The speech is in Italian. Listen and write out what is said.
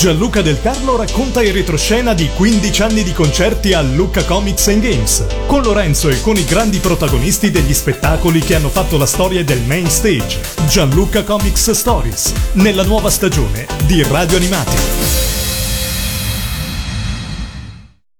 Gianluca Del Carlo racconta in retroscena di 15 anni di concerti a Lucca Comics and Games, con Lorenzo e con i grandi protagonisti degli spettacoli che hanno fatto la storia del main stage. Gianluca Comics Stories, nella nuova stagione di Radio Animati.